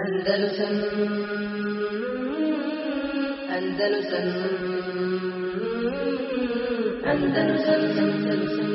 Andalusam Andalusam Andalusam Andalusam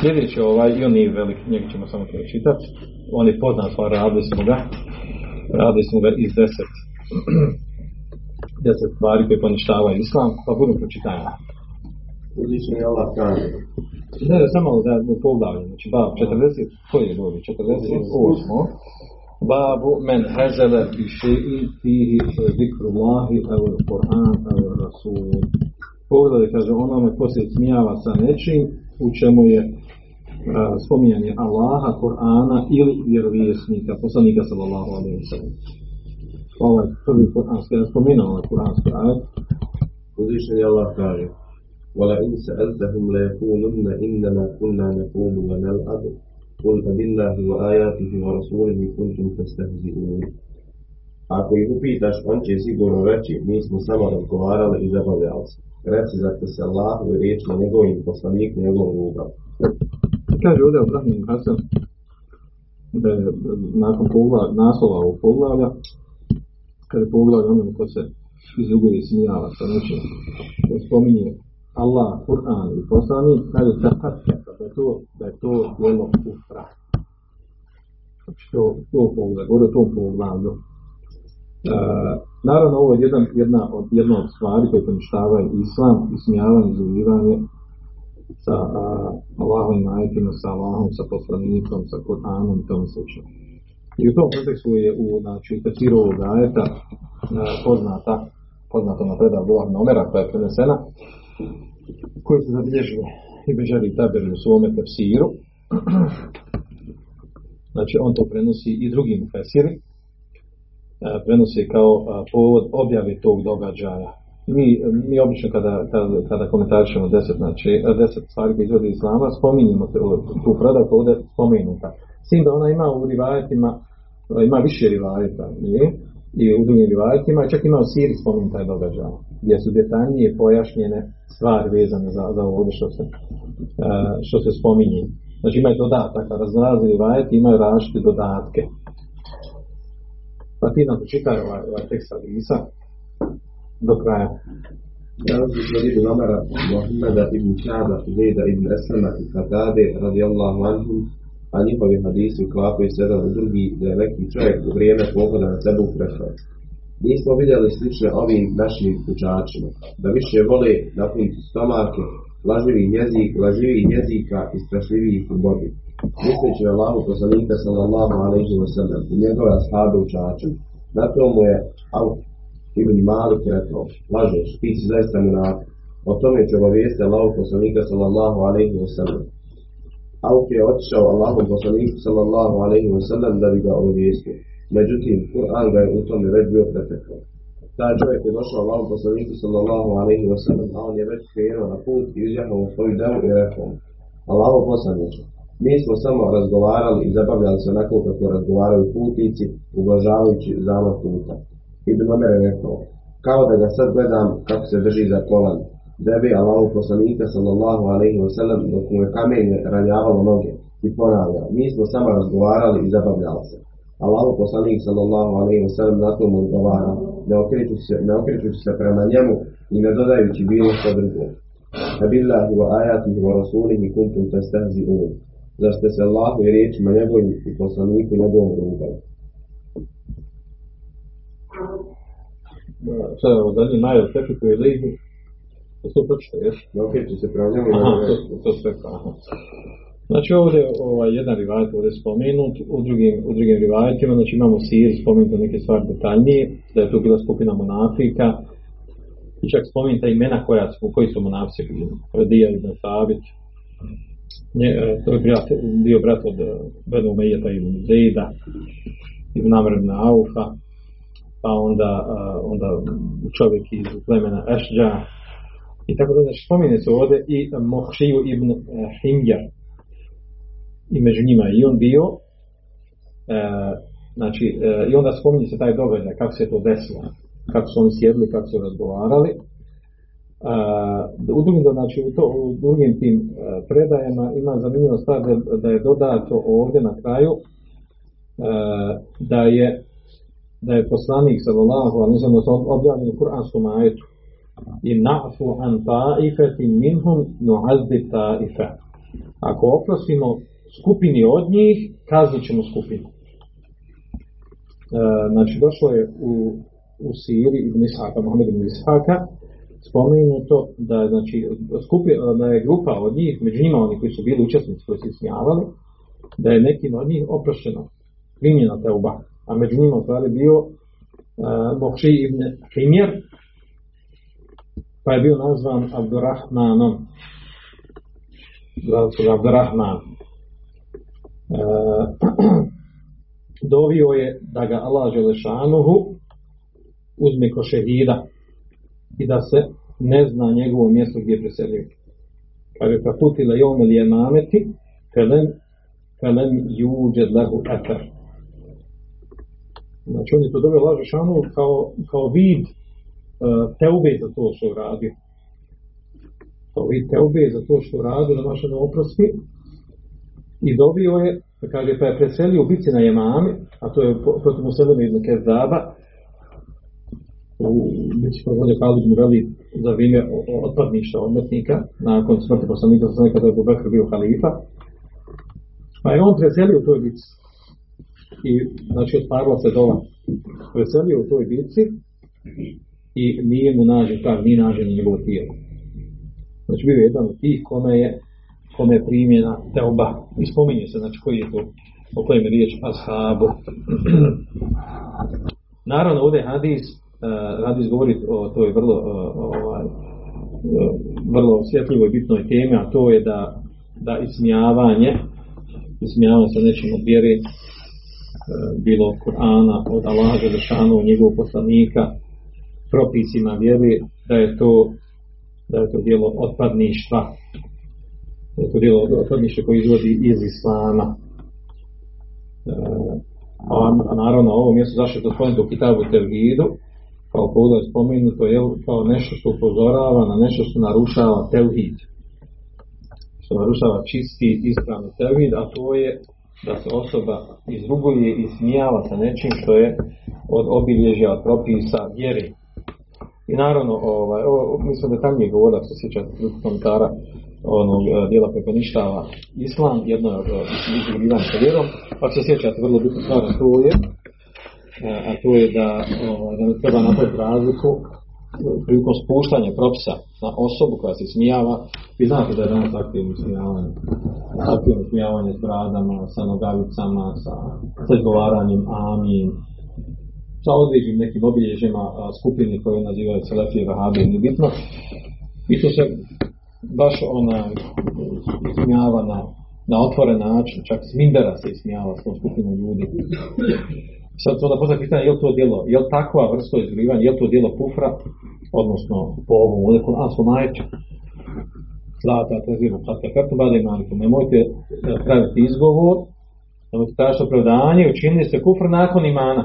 Sljedeći ovaj, i on nije velik, njega ćemo samo pročitati. On je poznat, pa radili smo ga. Radili smo ga iz deset, deset stvari koje poništavaju islam, pa budu pročitanja. Uzvišen je Allah kaže. Ne, samo da ne poglavljam, znači bab 40, koji je ljudi, 48. Babu men hezele bi še'i fihi zikrullahi evo Kur'an evo Rasul. Pogledaj, kaže, onome ko se smijava sa nečim u čemu je a, spominjanje Allaha, Kur'ana ili vjerovjesnika, poslanika sallallahu alaihi wa sallam. Ovaj prvi kur'anski, ja spomenuo ovaj kur'anski ajet, Uzvišen je Allah kaže. وَلَئِنْ سَأَلْتَهُمْ لَيَقُولُنَّ إِنَّمَا كُنَّا نَخُوضُ وَنَلْعَبُ قُلْ أَبِاللَّهِ وَآيَاتِهِ وَرَسُولِهِ كُنْتُمْ تَسْتَهْزِئُونَ Ako ih upitaš, on će sigurno reći, mi smo samo razgovarali i zabavljali se. Reci, zar te se Allahu i riječ na njegovim poslaniku njegovom rugao. Kaže ovdje Abraham Hasan da je nakon poglavlja, naslova ovog poglavlja, kada je poglavlja onome ko se izruguje i smijava sa nečim, ko spominje Allah, Kur'an i poslanik, kaže da, da je to, da je to djelo kufra. Znači to, to poglavlje, govori o tom poglavlju. E, naravno, ovo je jedan, jedna, od, jedna od stvari koje poništavaju islam, ismijavanje, izuzivanje sa a, ajetima, sa Allahom, sa poslanikom, sa Kur'anom i tomu slično. I u tom kontekstu je u znači, tefsiru ovog ajeta a, poznata, poznata na predav Bolah Nomera koja je prenesena, koju se zabilježuje i Bežari Taber u svome tefsiru. Znači on to prenosi i drugim fesiri, prenosi kao a, povod objave tog događaja. Mi, mi obično kada, kada, kada komentarišemo deset, znači, deset stvari koje izvode islama, spominjemo tu predaju koja ovdje spomenuta. S tim da ona ima u rivajetima, ima više rivajeta, nije? I u drugim rivajetima, čak ima u Siri spomenut taj događaj, gdje su detaljnije pojašnjene stvari vezane za, za ovo što se, što se spominje. Znači imaju dodataka, raznorazni rivajeti imaju različite dodatke. Pa ti nam počitaj ovaj, ovaj tekst Hadisa do kraja. Nalazi ibn Omara, Muhammeda ibn Čaba, Zejda ibn Eslama i Katade, radijallahu anhum, a njihovi hadisi uklapaju se jedan drugi da je neki čovjek u vrijeme pohoda na sebu rekao. Mi smo vidjeli slične ovim našim učačima, da više vole napuniti stomake, laživih jezik, laživih jezika i strašljivih Bogu. Misleći na Allahu poslanika sallallahu alaihi wa sallam i njegove ashabe učača, na to mu je Auf ibn Malik rekao, lažeš, ti si zaista munafik. O tome će obavijesti Allahu poslanika sallallahu alaihi wa sallam. Auf je otišao Allahom poslaniku sallallahu alaihi wa sallam da bi ga obavijestio. Međutim, Kur'an ga je u tome već bio pretekao. Taj čovjek je došao Allahom poslaniku sallallahu alaihi wa sallam, a on je već krenuo na put i izjahao svoju devu i rekao Allaho poslaniče, mi smo samo razgovarali i zabavljali se onako kako razgovaraju putnici, ublažavajući zamah puta. Ibn Omer je rekao, kao da ga sad gledam kako se drži za kolan, debi Allahu poslanika sallallahu alaihi wa sallam dok mu je kamenje ranjavalo noge i ponavlja, mi smo samo razgovarali i zabavljali se. Allahu poslanik sallallahu alaihi wa sallam na tom odgovara, ne okrećući se, ne okrećući se prema njemu i ne dodajući bilo što drugo. Nabillahi wa ajatihi wa rasulihi kuntum testahzi un. Zar ste se Allahu i riječima njegovim i poslaniku njegovom rugali? Sada je ovo dalje najel tepi koji je lihu. To pročito, ješ? Ne okrećući se prema njemu i Aha, to, to sve aha. Znači ovdje ovaj, jedan rivajet ovdje spomenut, u drugim, u drugim rivajetima, znači imamo sir, spomenuto neke stvari detaljnije, da je tu bila skupina monafika, i čak spomenuta imena koja su, koji su monafici bili, Radija ibn Sabit, Nje, e, to je brat, bio brat od e, Benu Mejeta ibn Zejda, ibn Amr ibn Aufa, pa onda, e, onda čovjek iz plemena Ešđa, i tako da znači spominje se ovdje i Mohšiju ibn e, Himjar, i među njima i on bio, e, znači, e, i onda spominje se taj događaj, kako se to desilo, kako su oni sjedli, kako su razgovarali. E, u drugim, znači, u, to, u drugim tim e, predajama ima zanimljiva stvar da, da je dodato ovdje na kraju, da je da je poslanik sallallahu alejhi ve sellem objavljen u Kur'anskom ajetu i na'fu an ta'ifati minhum nu'azzib ta'ifa. Ako oprostimo skupini od njih, kaznit ćemo skupinu. E, znači, došlo je u, u Siri ibn Ishaka, Mohamed ibn Ishaka, spomenuto da je, znači, skupi, da je grupa od njih, među njima oni koji su bili učesnici koji su ismijavali, da je nekim od njih oprošteno, primjena teuba, a među njima u stvari bio uh, Mokši ibn Himjer, pa je bio nazvan Abdurrahmanom. Zvali su ga Abdurrahman. E, dovio je da ga Allah Želešanuhu uzme ko šehida i da se ne zna njegovo mjesto gdje je preselio. Kaže, ka putila jome li je nameti, felem, felem juđed lehu eter. Znači, on je to dobio Allah Želešanuhu kao, kao vid teube za to što radi. To i teube za to što radi na našem oprosti. I dobio je, da kaže, pa je preselio u bici na Jemami, a to je protiv Museleme ibn Kezaba, u bici provodio Khalid ibn Veli za vrijeme otpadništa odmetnika, nakon smrti poslanika sa kada je Bubekr bio halifa. Pa je on preselio u toj bici. I, znači, otparila se dola. Preselio u toj bici i nije mu nađen tak, nije nađen njegovo tijelo. Znači bio je jedan od tih kome je, kome je primjena teoba. I spominje se, znači koji je to, o kojem je riječ ashabu. Naravno, ovdje hadis, uh, hadis govori o toj vrlo, uh, ovaj, uh, vrlo osjetljivoj bitnoj temi, a to je da, da ismijavanje, ismijavanje sa nečim od bilo od Kur'ana, od Allaha Želešanu, njegovog poslanika, propisima vjeri da je to da je to dijelo otpadništva. Da je to dijelo otpadništva koje izvodi iz islama. E, a, naravno ovo mjesto zašto je to spomenuto u Kitabu Tevhidu kao pogled spomenuto je kao nešto što upozorava na nešto što narušava Tevhid. Što narušava čisti ispravni Tevhid a to je da se osoba izruguje i smijava sa nečim što je od obilježja, propisa vjeri I naravno, ovaj, mislim da tam je govorio, ako se sjeća komentara onog e, dijela koje poništava islam, jedno je od izgledivanja sa vjerom, pa se sjećate vrlo bitno stvar, to je, e, a to je da, ovaj, da ne treba napraviti razliku prilikom spuštanja propisa na osobu koja se smijava, vi znate da je danas aktivno smijavanje, aktivno smijavanje s bradama, sa nogavicama, sa, sa izgovaranjem amin, sa određenim nekim obilježima skupini koje nazivaju Selefije Vahabe, nije bitno. I to se baš ona ismijava na, na otvoren način, čak s Mindera se ismijava s tom skupinom ljudi. Sad to da postoje pitanje, je li to djelo, je li takva vrsta izgrivanja, je li to djelo kufra, odnosno po ovom ovdje kuranskom ajetu, zlata, teziru, kada kartu bade imaniku, nemojte praviti izgovor, nemojte tražiti opravdanje, učinili ste kufr nakon imana.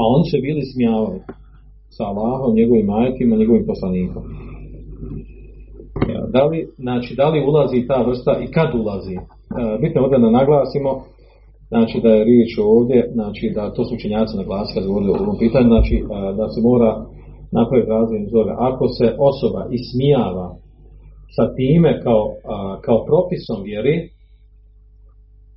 A oni se bili smijavali sa Allahom, njegovim ajetima, njegovim poslanikom. Da li, znači, da li ulazi ta vrsta i kad ulazi? Bitno ovdje da naglasimo, znači da je riječ ovdje, znači da to su učenjaci naglasili kad govorili o ovom pitanju, znači da se mora napraviti razvojni zove. Ako se osoba ismijava sa time kao, kao propisom vjeri,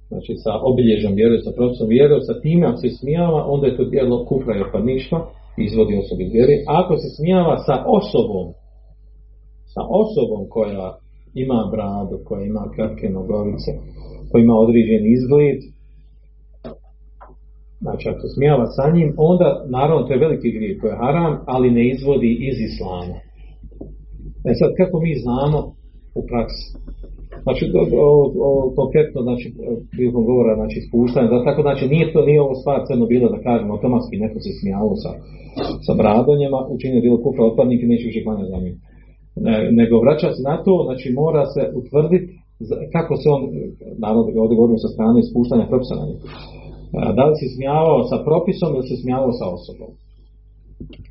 znači sa obilježom vjere, sa procesom vjere, sa time ako se smijava, onda je to djelo kufra i opaništva, izvodi osobi vjere. Ako se smijava sa osobom, sa osobom koja ima bradu, koja ima kratke nogovice, koja ima određen izgled, znači ako se smijava sa njim, onda naravno to je veliki grijeh, to je haram, ali ne izvodi iz islama. E sad, kako mi znamo u praksi? Znači, o, o, o, konkretno, znači, prilikom govora, znači, spuštanje, da, tako, znači, nije to, nije ovo stvar crno bilo, da kažemo, automatski neko se smijalo sa, sa bradonjima, učinio bilo kufra otpadnik i neće više klanja za njim. Ne, nego vraća se na to, znači, mora se utvrditi kako se on, naravno, ovdje govorimo sa strane spuštanja propisa na njih. Da li se smijavao sa propisom ili se smijavao sa osobom.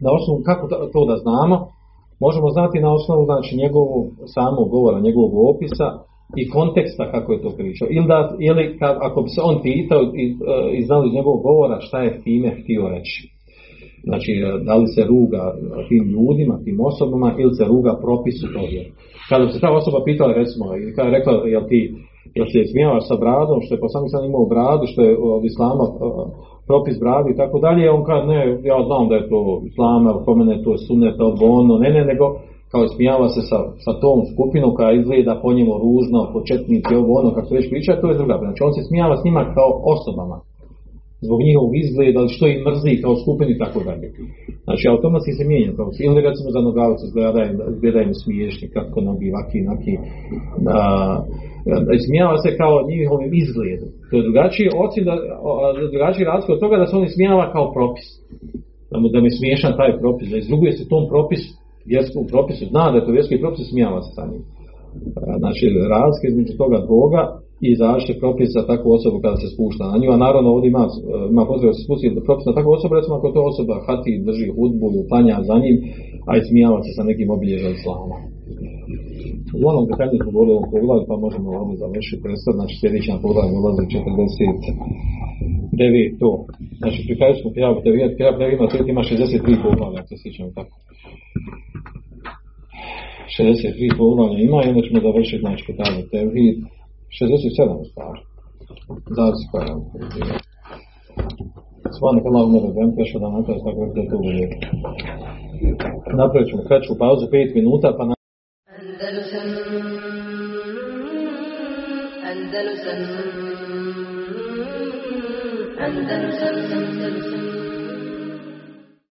Na osnovu, kako to da znamo, možemo znati na osnovu, znači, njegovog samog govora, njegovog opisa, i konteksta kako je to pričao. Ili, da, ili kad, ako bi se on pitao i, e, i znali iz njegovog govora šta je time htio reći. Znači, e, da li se ruga tim ljudima, tim osobama ili se ruga propisu toga. Kada bi se ta osoba pitala, recimo, ili kada je rekla, jel ti jel se smijavaš sa bradom, što je poslanik sam imao bradu, što je od islama e, propis bradi i tako dalje, on kaže, ne, ja znam da je to islama, po mene je to suneta, ono, ne, ne, nego kao smijava se sa, sa tom skupinom koja izgleda po njemu ružno, početnici, ovo ono, kako se već priča, to je druga. Znači on se smijava s njima kao osobama, zbog njihovog izgleda, što ih mrzi kao skupini i tako dalje. Znači automatski se mijenja, kao ili recimo za nogavce izgleda im smiješni, kako nogi, vaki, naki, smijava se kao njihovim izgledom. To je drugačiji osim da, drugačiji razlog od toga da se on smijava kao propis. Da mu, da mi smiješan taj propis, da izruguje se tom propisu vjerskom propisu, zna da je to vjerski propis, smijava se sa njim. Znači, razlika između toga dvoga i zaštite propisa takvu osobu kada se spušta na nju, a naravno ovdje ima, ima potreba da se spusti propis na takvu osobu, recimo ako to osoba hati, drži hudbu ili planja za njim, a i smijava se sa nekim obilježom islama. Uglavnom detaljno smo govorili o pa možemo ovdje završiti predstav, znači sljedeći na ulazi 49 to. Znači pri kraju smo Tevijat, Kijab ima, ima 63 poglavlja, ako se sjećam tako. 63 poglavlja ima i onda ćemo završiti znači Kitabu Tevhid 67 u stvari. Zavisi koja je Svane Allah umre da vem peša da napravi svako je to bude. Napravit ćemo kraću pauzu 5 minuta pa na... Andalusam Andalusam Andalusam Andalusam